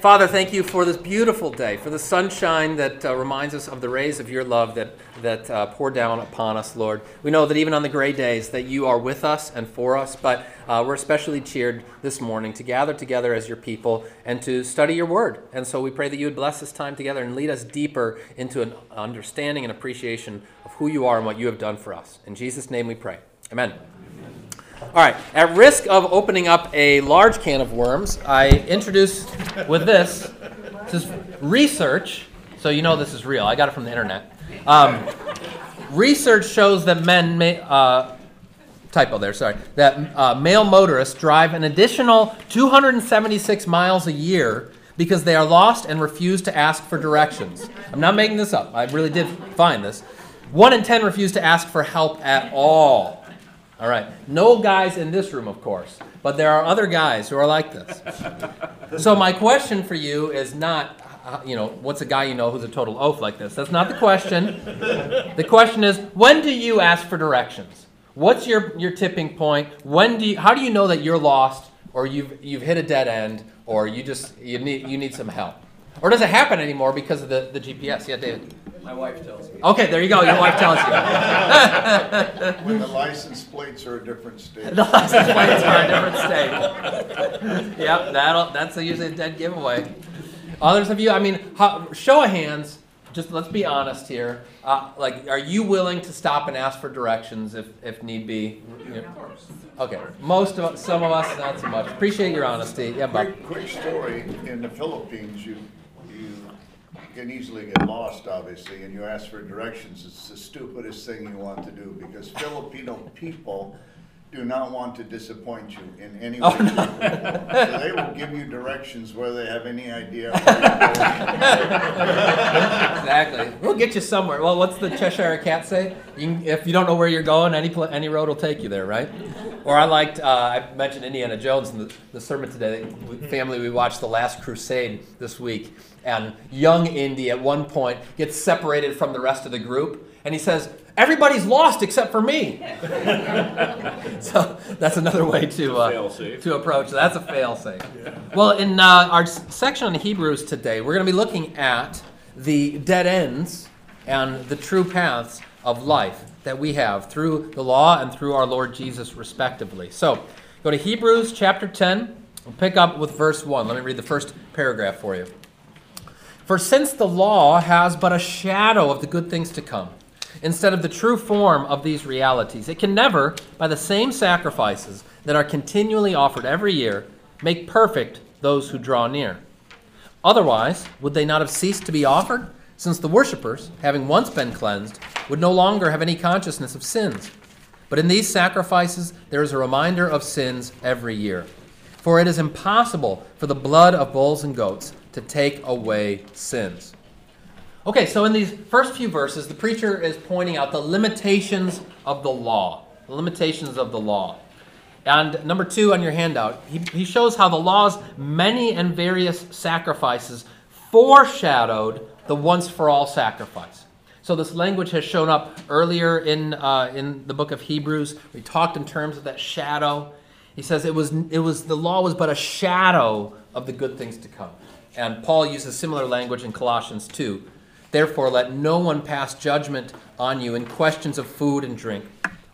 Father, thank you for this beautiful day, for the sunshine that uh, reminds us of the rays of your love that, that uh, pour down upon us, Lord. We know that even on the gray days that you are with us and for us, but uh, we're especially cheered this morning to gather together as your people and to study your word. And so we pray that you would bless this time together and lead us deeper into an understanding and appreciation of who you are and what you have done for us. In Jesus' name we pray. Amen. All right, at risk of opening up a large can of worms, I introduce with this, this is research, so you know this is real. I got it from the internet. Um, research shows that men may, uh, typo there, sorry, that uh, male motorists drive an additional 276 miles a year because they are lost and refuse to ask for directions. I'm not making this up. I really did find this. One in 10 refuse to ask for help at all. All right. No guys in this room, of course, but there are other guys who are like this. So my question for you is not, uh, you know, what's a guy you know who's a total oaf like this? That's not the question. The question is, when do you ask for directions? What's your, your tipping point? When do you, how do you know that you're lost or you've, you've hit a dead end or you just you need, you need some help? Or does it happen anymore because of the, the GPS? Yeah, David. My wife tells me. Okay, there you go. Your wife tells you. When the license are a different state. the license plates are a different state. yep, that'll, that's usually a dead giveaway. Others of you, I mean, how, show of hands. Just let's be honest here. Uh, like, are you willing to stop and ask for directions if, if need be? You know- Okay, most of us, some of us, not so much. Appreciate your honesty. Yeah, Bob. Quick, quick story, in the Philippines, you can easily get lost, obviously, and you ask for directions, it's the stupidest thing you want to do, because Filipino people do not want to disappoint you in any oh, way. Oh, shape, or form. So they will give you directions whether they have any idea. where Exactly. We'll get you somewhere. Well, what's the Cheshire Cat say? You can, if you don't know where you're going, any pla- any road will take you there, right? Or I liked. Uh, I mentioned Indiana Jones in the, the sermon today. Family, we watched The Last Crusade this week, and young Indy at one point gets separated from the rest of the group, and he says, "Everybody's lost except for me." so that's another way to uh, Fail-safe. to approach. That's a fail-safe. Well, in uh, our section on Hebrews today, we're going to be looking at the dead ends and the true paths of life that we have through the law and through our Lord Jesus, respectively. So, go to Hebrews chapter 10. We'll pick up with verse 1. Let me read the first paragraph for you. For since the law has but a shadow of the good things to come, instead of the true form of these realities, it can never, by the same sacrifices that are continually offered every year, make perfect those who draw near. Otherwise, would they not have ceased to be offered, since the worshippers, having once been cleansed, would no longer have any consciousness of sins? But in these sacrifices, there is a reminder of sins every year. For it is impossible for the blood of bulls and goats to take away sins. Okay, so in these first few verses, the preacher is pointing out the limitations of the law. The limitations of the law. And number two on your handout, he, he shows how the law's many and various sacrifices foreshadowed the once for all sacrifice. So this language has shown up earlier in, uh, in the book of Hebrews. We talked in terms of that shadow. He says it was, it was the law was but a shadow of the good things to come. And Paul uses similar language in Colossians 2. Therefore, let no one pass judgment on you in questions of food and drink,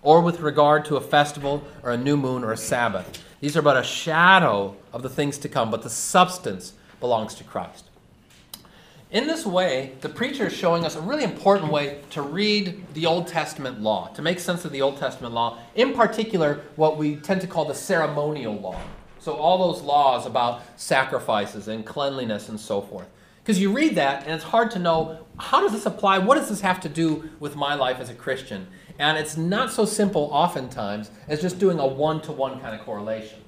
or with regard to a festival, or a new moon, or a Sabbath. These are but a shadow of the things to come, but the substance belongs to Christ. In this way, the preacher is showing us a really important way to read the Old Testament law, to make sense of the Old Testament law, in particular, what we tend to call the ceremonial law. So, all those laws about sacrifices and cleanliness and so forth. Because you read that and it's hard to know how does this apply? What does this have to do with my life as a Christian? And it's not so simple, oftentimes, as just doing a one to one kind of correlation.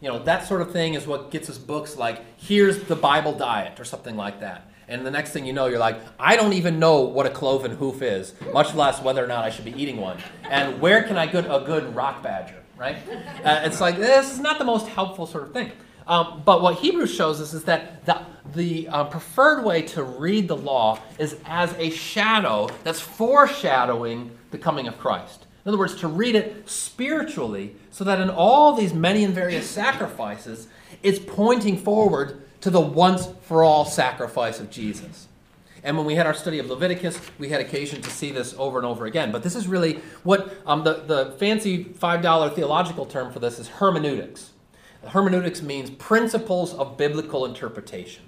You know, that sort of thing is what gets us books like, here's the Bible diet, or something like that. And the next thing you know, you're like, I don't even know what a cloven hoof is, much less whether or not I should be eating one. And where can I get a good rock badger, right? Uh, it's like, this is not the most helpful sort of thing. Um, but what Hebrews shows us is that the, the uh, preferred way to read the law is as a shadow that's foreshadowing the coming of Christ. In other words, to read it spiritually, so that in all these many and various sacrifices, it's pointing forward to the once for all sacrifice of Jesus. And when we had our study of Leviticus, we had occasion to see this over and over again. But this is really what um, the, the fancy $5 theological term for this is hermeneutics. Hermeneutics means principles of biblical interpretation.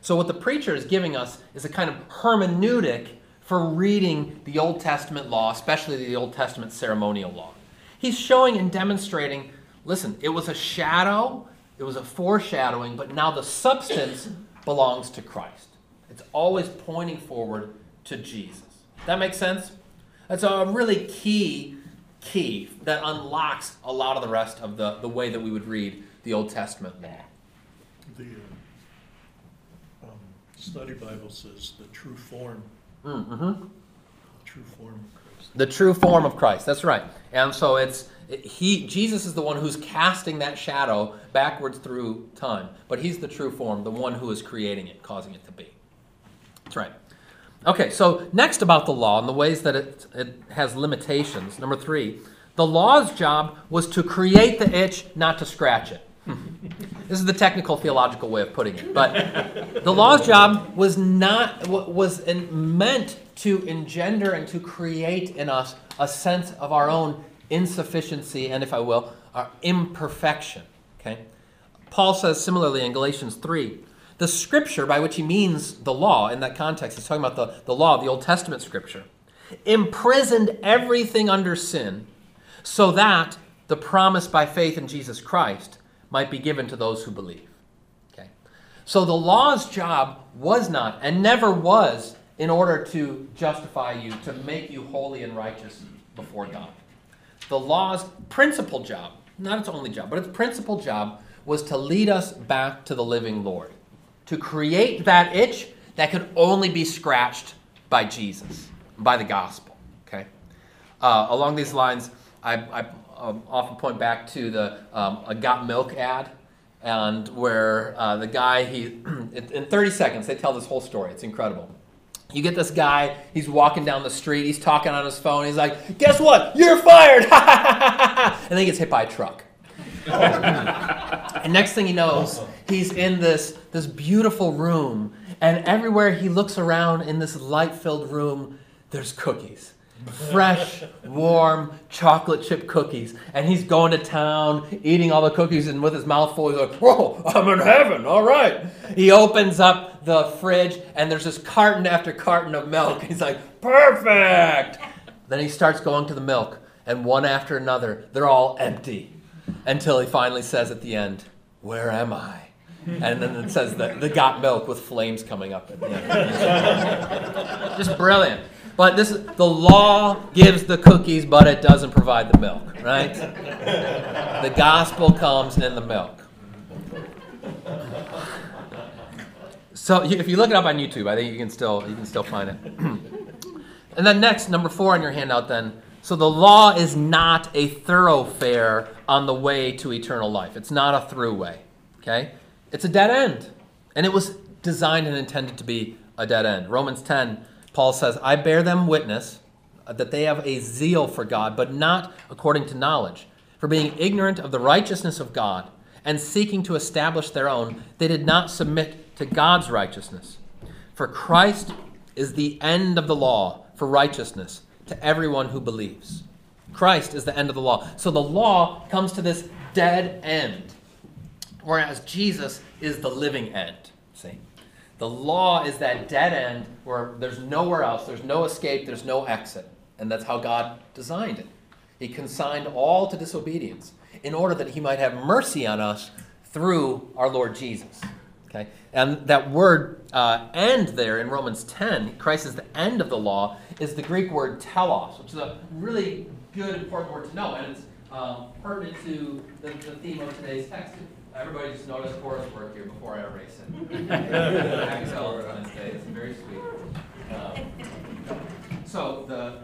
So, what the preacher is giving us is a kind of hermeneutic for reading the Old Testament law, especially the Old Testament ceremonial law. He's showing and demonstrating listen, it was a shadow, it was a foreshadowing, but now the substance belongs to Christ. It's always pointing forward to Jesus. That makes sense? That's a really key key that unlocks a lot of the rest of the, the way that we would read the Old Testament law. The uh, um, study Bible says the true form, Mm-hmm. true form of Christ. The true form of Christ. That's right. And so it's he Jesus is the one who's casting that shadow backwards through time, but he's the true form, the one who is creating it, causing it to be. That's right. Okay, so next about the law and the ways that it, it has limitations. Number three, the law's job was to create the itch, not to scratch it. this is the technical theological way of putting it. But the law's job was not was in, meant to engender and to create in us a sense of our own insufficiency and, if I will, our imperfection. Okay? Paul says similarly in Galatians 3 the scripture by which he means the law in that context, he's talking about the, the law, the Old Testament scripture, imprisoned everything under sin so that the promise by faith in Jesus Christ might be given to those who believe. Okay? So the law's job was not and never was in order to justify you, to make you holy and righteous before God. The law's principal job, not its only job, but its principal job was to lead us back to the living Lord, to create that itch that could only be scratched by Jesus, by the gospel. Okay? Uh, along these lines, I, I um, often point back to the um, a Got Milk ad, and where uh, the guy he in 30 seconds they tell this whole story. It's incredible. You get this guy, he's walking down the street, he's talking on his phone, he's like, Guess what? You're fired! and then he gets hit by a truck. and next thing he knows, he's in this, this beautiful room, and everywhere he looks around in this light filled room, there's cookies fresh, warm chocolate chip cookies. And he's going to town, eating all the cookies, and with his mouth full, he's like, Whoa, I'm in heaven, all right. He opens up the fridge, and there's this carton after carton of milk. He's like, Perfect. Then he starts going to the milk, and one after another, they're all empty until he finally says at the end, Where am I? And then it says that the got milk with flames coming up at the end. Just brilliant. But this the law gives the cookies, but it doesn't provide the milk, right? The gospel comes in the milk. So if you look it up on YouTube, I think you can still you can still find it. and then next, number four on your handout, then. So the law is not a thoroughfare on the way to eternal life. It's not a throughway. Okay? It's a dead end. And it was designed and intended to be a dead end. Romans 10 Paul says, I bear them witness that they have a zeal for God, but not according to knowledge. For being ignorant of the righteousness of God and seeking to establish their own, they did not submit to God's righteousness. For Christ is the end of the law for righteousness to everyone who believes. Christ is the end of the law. So the law comes to this dead end, whereas Jesus is the living end. See? The law is that dead end where there's nowhere else, there's no escape, there's no exit. And that's how God designed it. He consigned all to disobedience in order that he might have mercy on us through our Lord Jesus. Okay? And that word uh, end there in Romans 10, Christ is the end of the law, is the Greek word telos, which is a really good, important word to know. And it's um, pertinent to the, the theme of today's text. Everybody just noticed Horace work here before I erase it. I can tell it's on his day. It's very sweet. Um, so the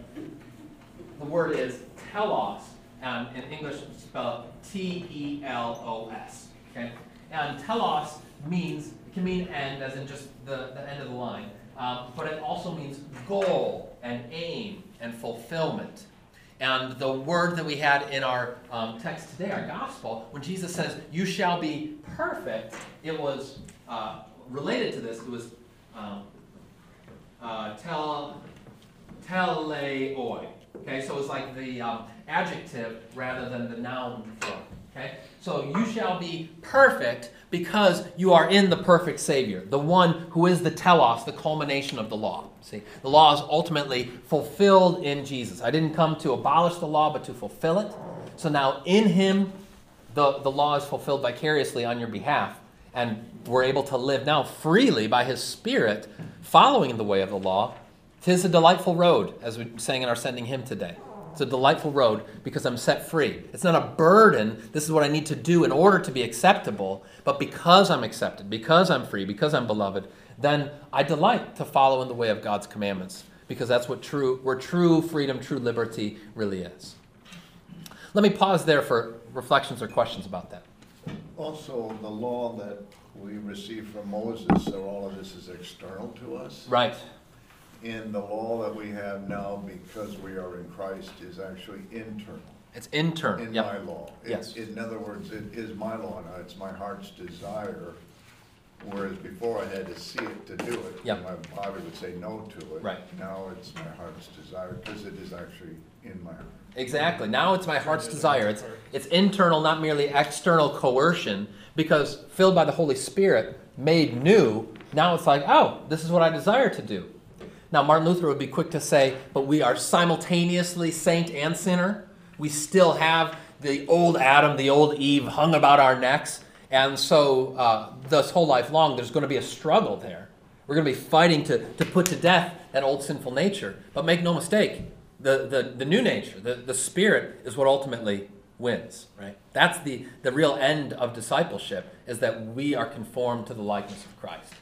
the word is telos, and in English it's spelled T E L O S. Okay, and telos means it can mean end, as in just the, the end of the line, um, but it also means goal and aim and fulfillment. And the word that we had in our um, text today, our gospel, when Jesus says, You shall be perfect, it was uh, related to this, it was um, uh, tel, teleoi. Okay, so it's like the um, adjective rather than the noun form. Okay, so you shall be perfect because you are in the perfect Savior, the one who is the telos, the culmination of the law. See, the law is ultimately fulfilled in Jesus. I didn't come to abolish the law, but to fulfill it. So now in Him, the, the law is fulfilled vicariously on your behalf, and we're able to live now freely by His Spirit, following the way of the law. Tis a delightful road, as we sang in our sending hymn today. It's a delightful road because I'm set free. It's not a burden. This is what I need to do in order to be acceptable. But because I'm accepted, because I'm free, because I'm beloved, then I delight to follow in the way of God's commandments because that's what true, where true freedom, true liberty really is. Let me pause there for reflections or questions about that. Also, the law that we received from Moses, so all of this is external to us. Right. And the law that we have now, because we are in Christ, is actually internal. It's internal. in Yep. my law. It- Yes. In other words, it is my law now, it's my heart's desire, whereas before I had to see it to do it. Yep. My body would say no to it. Right. Now it's my heart's desire, because it is actually in my heart. Exactly. Now it's my heart's desire. It's, it's internal, not merely external coercion, because filled by the Holy Spirit, made new, now it's like, oh, this is what I desire to do. Now, Martin Luther would be quick to say, but we are simultaneously saint and sinner. We still have the old Adam, the old Eve hung about our necks. And so, uh, this whole life long, there's going to be a struggle there. We're going to be fighting to, to put to death that old sinful nature. But make no mistake, the, the, the new nature, the, the spirit, is what ultimately wins, right? That's the, the real end of discipleship, is that we are conformed to the likeness of Christ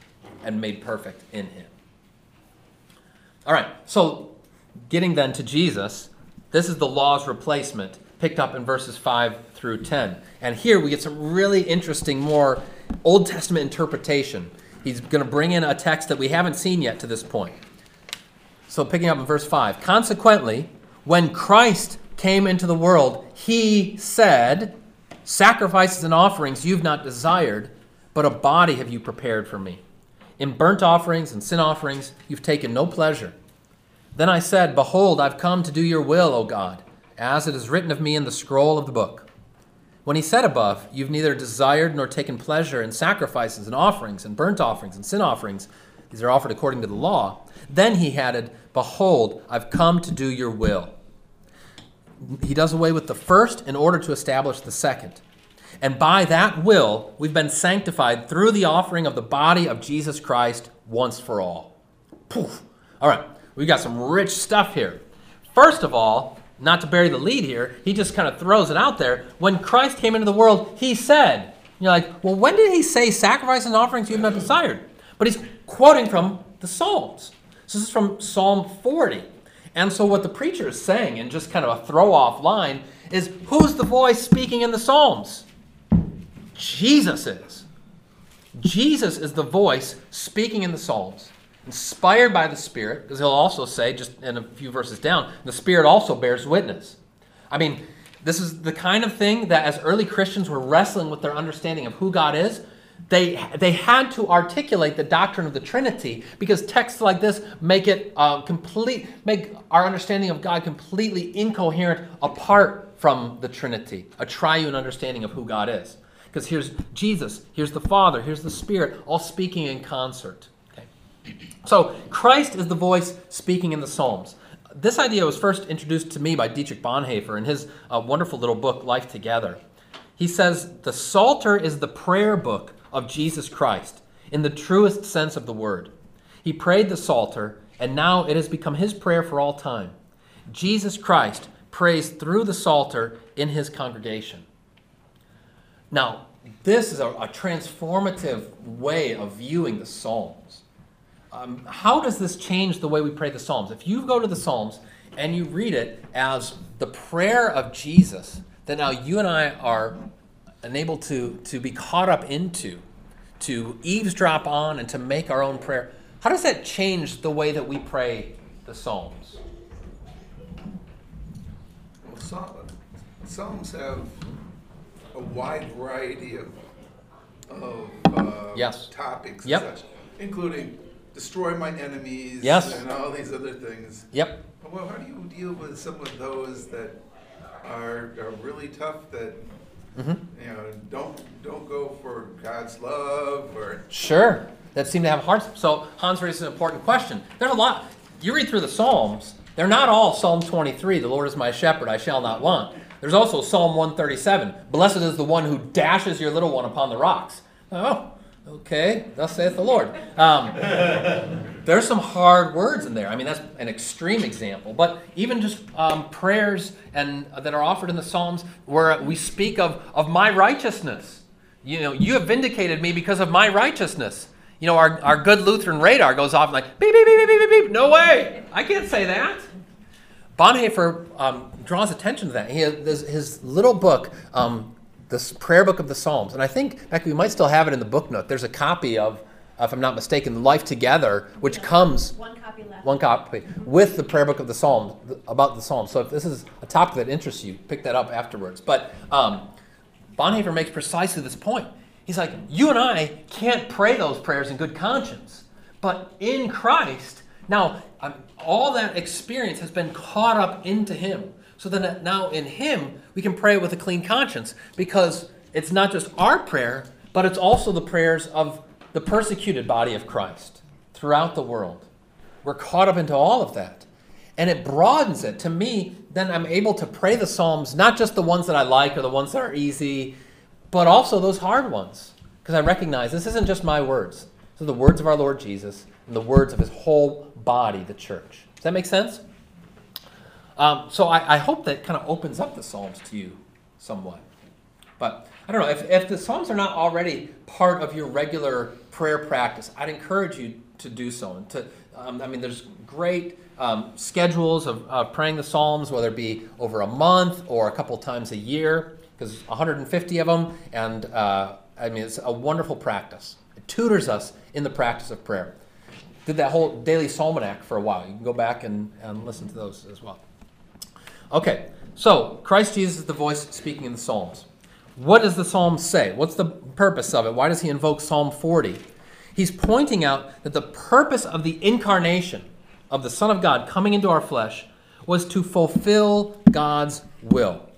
and made perfect in him. All right, so getting then to Jesus, this is the law's replacement, picked up in verses 5 through 10. And here we get some really interesting, more Old Testament interpretation. He's going to bring in a text that we haven't seen yet to this point. So, picking up in verse 5 Consequently, when Christ came into the world, he said, Sacrifices and offerings you've not desired, but a body have you prepared for me. In burnt offerings and sin offerings you've taken no pleasure. Then I said, Behold, I've come to do your will, O God, as it is written of me in the scroll of the book. When he said above, You've neither desired nor taken pleasure in sacrifices and offerings and burnt offerings and sin offerings, these are offered according to the law. Then he added, Behold, I've come to do your will. He does away with the first in order to establish the second. And by that will, we've been sanctified through the offering of the body of Jesus Christ once for all. Poof. All right, we've got some rich stuff here. First of all, not to bury the lead here, he just kind of throws it out there. When Christ came into the world, he said, You're like, well, when did he say sacrifice and offerings you have not desired? But he's quoting from the Psalms. So this is from Psalm 40. And so what the preacher is saying, in just kind of a throw off line, is who's the voice speaking in the Psalms? Jesus is. Jesus is the voice speaking in the Psalms, inspired by the Spirit, because he'll also say, just in a few verses down, the Spirit also bears witness. I mean, this is the kind of thing that as early Christians were wrestling with their understanding of who God is, they, they had to articulate the doctrine of the Trinity because texts like this make it uh, complete, make our understanding of God completely incoherent apart from the Trinity, a triune understanding of who God is. Because here's Jesus, here's the Father, here's the Spirit, all speaking in concert. Okay. So Christ is the voice speaking in the Psalms. This idea was first introduced to me by Dietrich Bonhoeffer in his uh, wonderful little book, Life Together. He says the Psalter is the prayer book of Jesus Christ in the truest sense of the word. He prayed the Psalter, and now it has become his prayer for all time. Jesus Christ prays through the Psalter in his congregation. Now, this is a, a transformative way of viewing the Psalms. Um, how does this change the way we pray the Psalms? If you go to the Psalms and you read it as the prayer of Jesus, then now you and I are enabled to, to be caught up into, to eavesdrop on, and to make our own prayer. How does that change the way that we pray the Psalms? Well, Psalms have a wide variety of, of uh, Yes. topics Yep. and such, including destroy my enemies Yes. and all these other things. Yep. Well, how do you deal with some of those that are, are really tough that hmm you know don't don't go for God's love or Sure. That seem to have hearts. So Hans raises an important question. There's a lot. You read through the Psalms, they're not all Psalm 23, the Lord is my shepherd, I shall not want. There's also Psalm 137, blessed is the one who dashes your little one upon the rocks. Oh, okay, thus saith the Lord. Um, there's some hard words in there. I mean, that's an extreme example. But even just um, prayers and that are offered in the Psalms where we speak of, of my righteousness. You know, you have vindicated me because of my righteousness. You know, our, our good Lutheran radar goes off like, beep, beep, beep, beep, beep, beep, beep. No way. I can't say that. Bonhoeffer um, draws attention to that. He has his little book, um, this prayer book of the Psalms, and I think, in fact, we might still have it in the book note. There's a copy of, if I'm not mistaken, Life Together, which comes One copy left. one copy with the prayer book of the Psalms about the Psalms. So if this is a topic that interests you, pick that up afterwards. But um, Bonhoeffer makes precisely this point. He's like, you and I can't pray those prayers in good conscience, but in Christ, now all that experience has been caught up into Him. So then uh, now in Him we can pray with a clean conscience because it's not just our prayer, but it's also the prayers of the persecuted body of Christ throughout the world. We're caught up into all of that. And it broadens it. To me, then I'm able to pray the Psalms, not just the ones that I like or the ones that are easy, but also those hard ones. Because I recognize this isn't just my words. These are the words of our Lord Jesus and the words of his whole body, the church. Does that make sense? Um, so I, I hope that kind of opens up the Psalms to you somewhat. But I don't know, if, if the Psalms are not already part of your regular prayer practice, I'd encourage you to do so. And to, um, I mean, there's great um, schedules of, of praying the Psalms, whether it be over a month or a couple times a year, because 150 of them, and uh, I mean, it's a wonderful practice. It tutors us in the practice of prayer. Did that whole daily psalmanac for a while. You can go back and, and listen to those as well. Okay, so Christ Jesus is the voice speaking in the Psalms. What does the Psalm say? What's the purpose of it? Why does he invoke Psalm 40? He's pointing out that the purpose of the incarnation of the Son of God coming into our flesh was to fulfill God's will.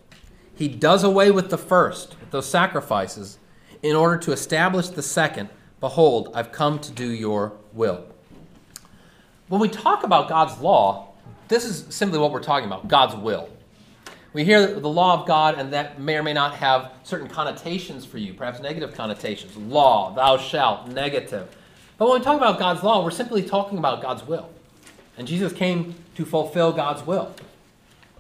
He does away with the first, those sacrifices, in order to establish the second. Behold, I've come to do your will. When we talk about God's law, this is simply what we're talking about God's will. We hear the law of God, and that may or may not have certain connotations for you, perhaps negative connotations. Law, thou shalt, negative. But when we talk about God's law, we're simply talking about God's will. And Jesus came to fulfill God's will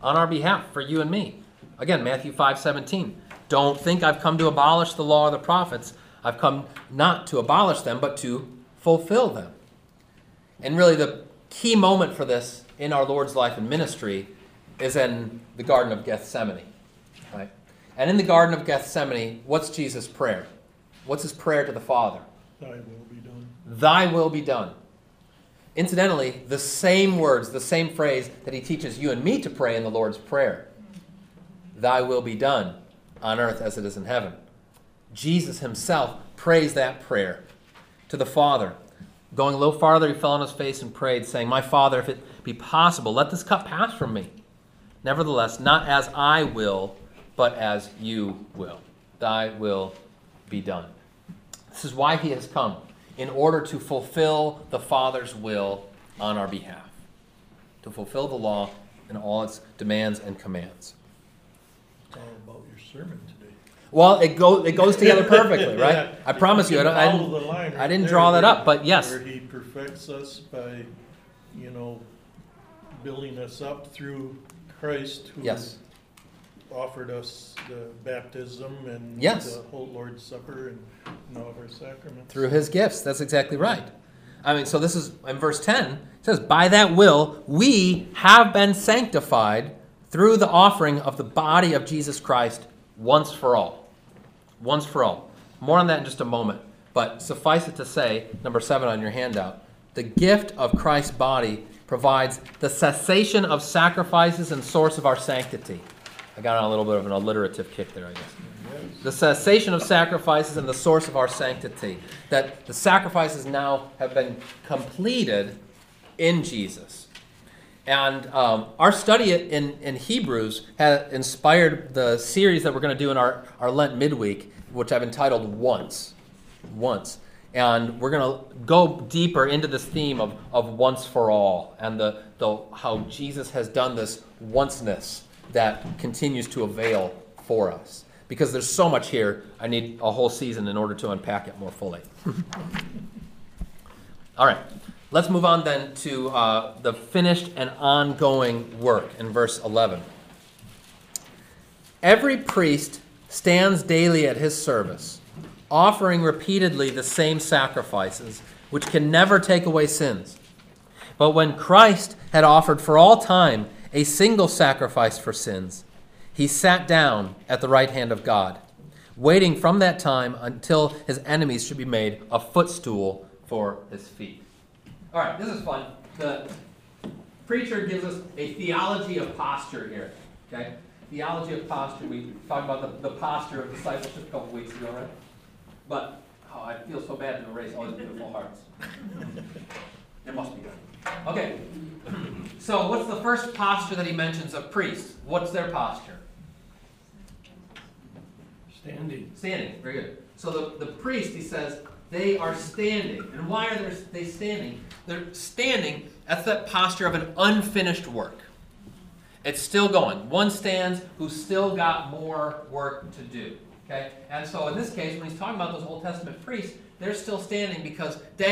on our behalf for you and me. Again, Matthew 5 17. Don't think I've come to abolish the law or the prophets. I've come not to abolish them, but to fulfill them. And really, the key moment for this in our Lord's life and ministry is in the Garden of Gethsemane. Right? And in the Garden of Gethsemane, what's Jesus' prayer? What's his prayer to the Father? Thy will be done. Thy will be done. Incidentally, the same words, the same phrase that he teaches you and me to pray in the Lord's Prayer Thy will be done on earth as it is in heaven. Jesus himself prays that prayer to the Father. Going a little farther, he fell on his face and prayed, saying, My Father, if it be possible, let this cup pass from me. Nevertheless, not as I will, but as you will. Thy will be done. This is why he has come, in order to fulfill the Father's will on our behalf, to fulfill the law and all its demands and commands. It's all about your sermon today. Well, it, go, it goes together perfectly, right? Yeah. I promise you, I, don't, I, the didn't- I didn't there draw that up, but yes. Where he perfects us by, you know, building us up through Christ who Yes. offered us the baptism and Yes. the whole Lord's Supper and, and all of our sacraments. through his gifts. That's exactly right. I mean, so this is in verse 10. It says, By that will we have been sanctified through the offering of the body of Jesus Christ once for all. Once for all. More on that in just a moment. But suffice it to say, number seven on your handout, the gift of Christ's body provides the cessation of sacrifices and source of our sanctity. I got on a little bit of an alliterative kick there, I guess. The cessation of sacrifices and the source of our sanctity. That the sacrifices now have been completed in Jesus. And um, our study in, in Hebrews has inspired the series that we're going to do in our, our Lent midweek, which I've entitled Once. Once. And we're going to go deeper into this theme of, of once for all and the, the, how Jesus has done this onceness that continues to avail for us. Because there's so much here, I need a whole season in order to unpack it more fully. All right, let's move on then to uh, the finished and ongoing work in verse 11. Every priest stands daily at his service, offering repeatedly the same sacrifices, which can never take away sins. But when Christ had offered for all time a single sacrifice for sins, he sat down at the right hand of God, waiting from that time until his enemies should be made a footstool for his feet. All right, this is fun. The preacher gives us a theology of posture here. Okay? Theology of posture. We talked about the, the posture of discipleship a couple weeks ago, right? But oh, I feel so bad to erase all these beautiful hearts. It must be good. Okay. So, what's the first posture that he mentions of priests? What's their posture? Standing. Standing. Very good. So the, the priest, he says, they are standing. And why are they- they standing? They're standing. That's that posture of an unfinished work. It's still going. One stands who's still got more work to do. Okay? And so in this case, when he's talking about those Old Testament priests, they're still standing because dang